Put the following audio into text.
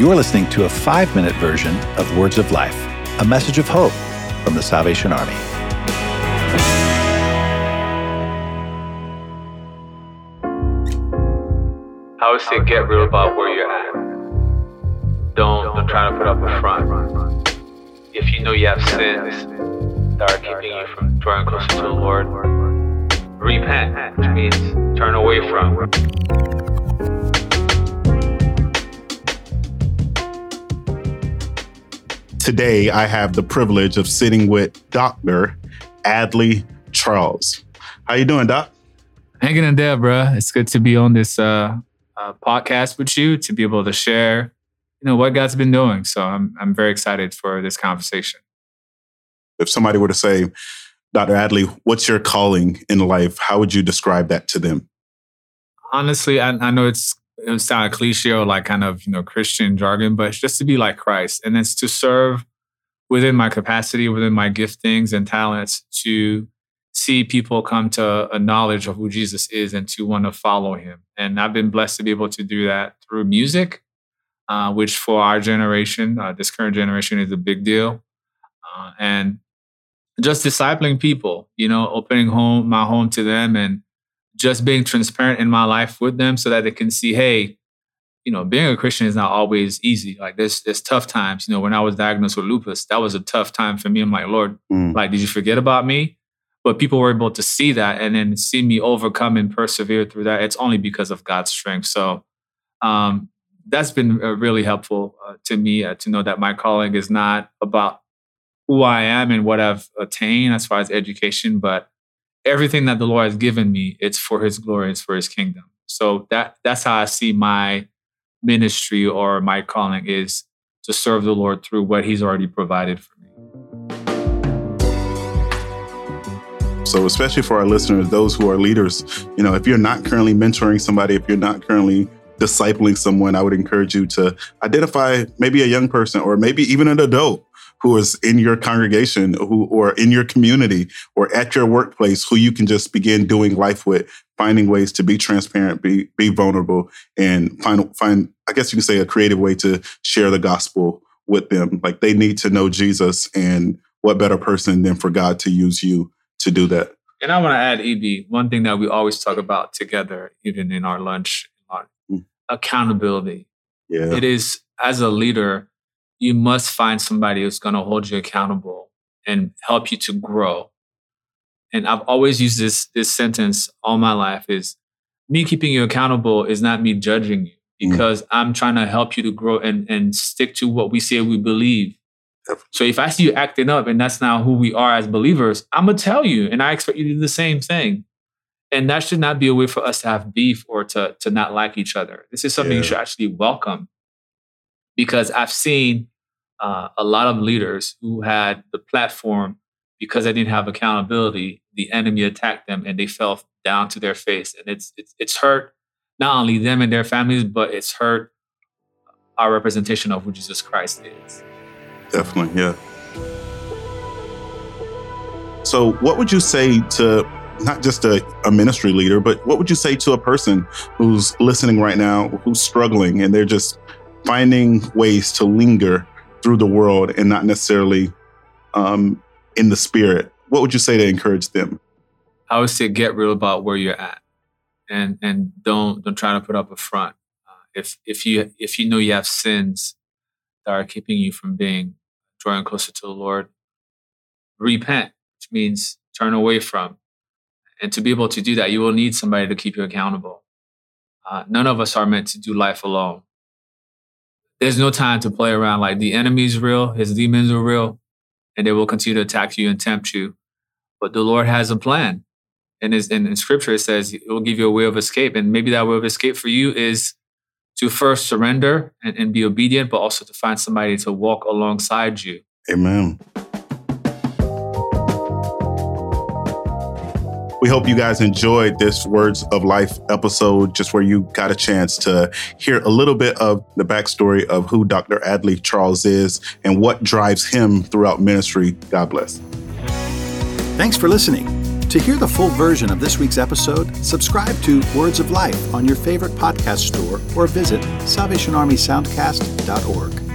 You're listening to a five minute version of Words of Life, a message of hope from the Salvation Army. I would say get real about where you're at. Don't don't try to put up a front. If you know you have sins that are keeping you from drawing closer to the Lord, repent, which means turn away from. Today, I have the privilege of sitting with Dr. Adely Charles. How you doing, Doc? Hanging in there, bro. It's good to be on this uh, uh, podcast with you to be able to share, you know, what God's been doing. So I'm I'm very excited for this conversation. If somebody were to say, Dr. Adely, what's your calling in life? How would you describe that to them? Honestly, I, I know it's it would sound cliche or like kind of you know Christian jargon, but just to be like Christ, and it's to serve within my capacity, within my giftings and talents, to see people come to a knowledge of who Jesus is and to want to follow Him. And I've been blessed to be able to do that through music, uh, which for our generation, uh, this current generation, is a big deal, uh, and just discipling people. You know, opening home my home to them and just being transparent in my life with them so that they can see, hey, you know, being a Christian is not always easy. Like there's there's tough times. You know, when I was diagnosed with lupus, that was a tough time for me. I'm like, Lord, mm. like, did you forget about me? But people were able to see that and then see me overcome and persevere through that. It's only because of God's strength. So um, that's been uh, really helpful uh, to me uh, to know that my calling is not about who I am and what I've attained as far as education, but everything that the Lord has given me, it's for his glory, it's for his kingdom. So that that's how I see my ministry or my calling is to serve the Lord through what he's already provided for me. So, especially for our listeners, those who are leaders, you know, if you're not currently mentoring somebody, if you're not currently discipling someone, I would encourage you to identify maybe a young person or maybe even an adult who is in your congregation who or in your community or at your workplace who you can just begin doing life with finding ways to be transparent be be vulnerable and find find i guess you can say a creative way to share the gospel with them. Like they need to know jesus and what better person than for god to use you to do that. And i want to add eb one thing that we always talk about together even in our lunch mm. accountability. Yeah. It is as a leader you must find somebody who's going to hold you accountable and help you to grow. And I've always used this this sentence all my life is me keeping you accountable is not me judging you mm. because mm. I'm trying to help you to grow and and stick to what we say we believe. So if I see you acting up and that's not who we are as believers, I'm gonna tell you, and I expect you to do the same thing. And that should not be a way for us to have beef or to to not like each other. This is something yeah. you should actually welcome because I've seen uh, a lot of leaders who had the platform because they didn't have accountability. The enemy attacked them and they fell down to their face, and it's it's, it's hurt not only them and their families, but it's hurt our representation of who Jesus Christ is. Definitely, yeah. So, what would you say to not just a, a, ministry leader, but what would you say to a person who's listening right now, who's struggling and they're just finding ways to linger through the world and not necessarily um, in the spirit, what would you say to encourage them? I would say get real about where you're at, and and don't don't try to put up a front. Uh, if if you if you know you have sins that are keeping you from being drawing closer to the Lord, repent, which means turn away from. And to be able to do that, you will need somebody to keep you accountable. Uh, none of us are meant to do life alone there's no time to play around. Like the enemy's real, his demons are real, and they will continue to attack you and tempt you. But the Lord has a plan. And in, in scripture, it says it will give you a way of escape. And maybe that way of escape for you is to first surrender and, and be obedient, but also to find somebody to walk alongside you. Amen. We hope you guys enjoyed this Words of Life episode, just where you got a chance to hear a little bit of the backstory of who Dr. Adely Charles is and what drives him throughout ministry. God bless. Thanks for listening. To hear the full version of this week's episode, subscribe to Words of Life on your favorite podcast store or visit SalvationArmySoundcast.org.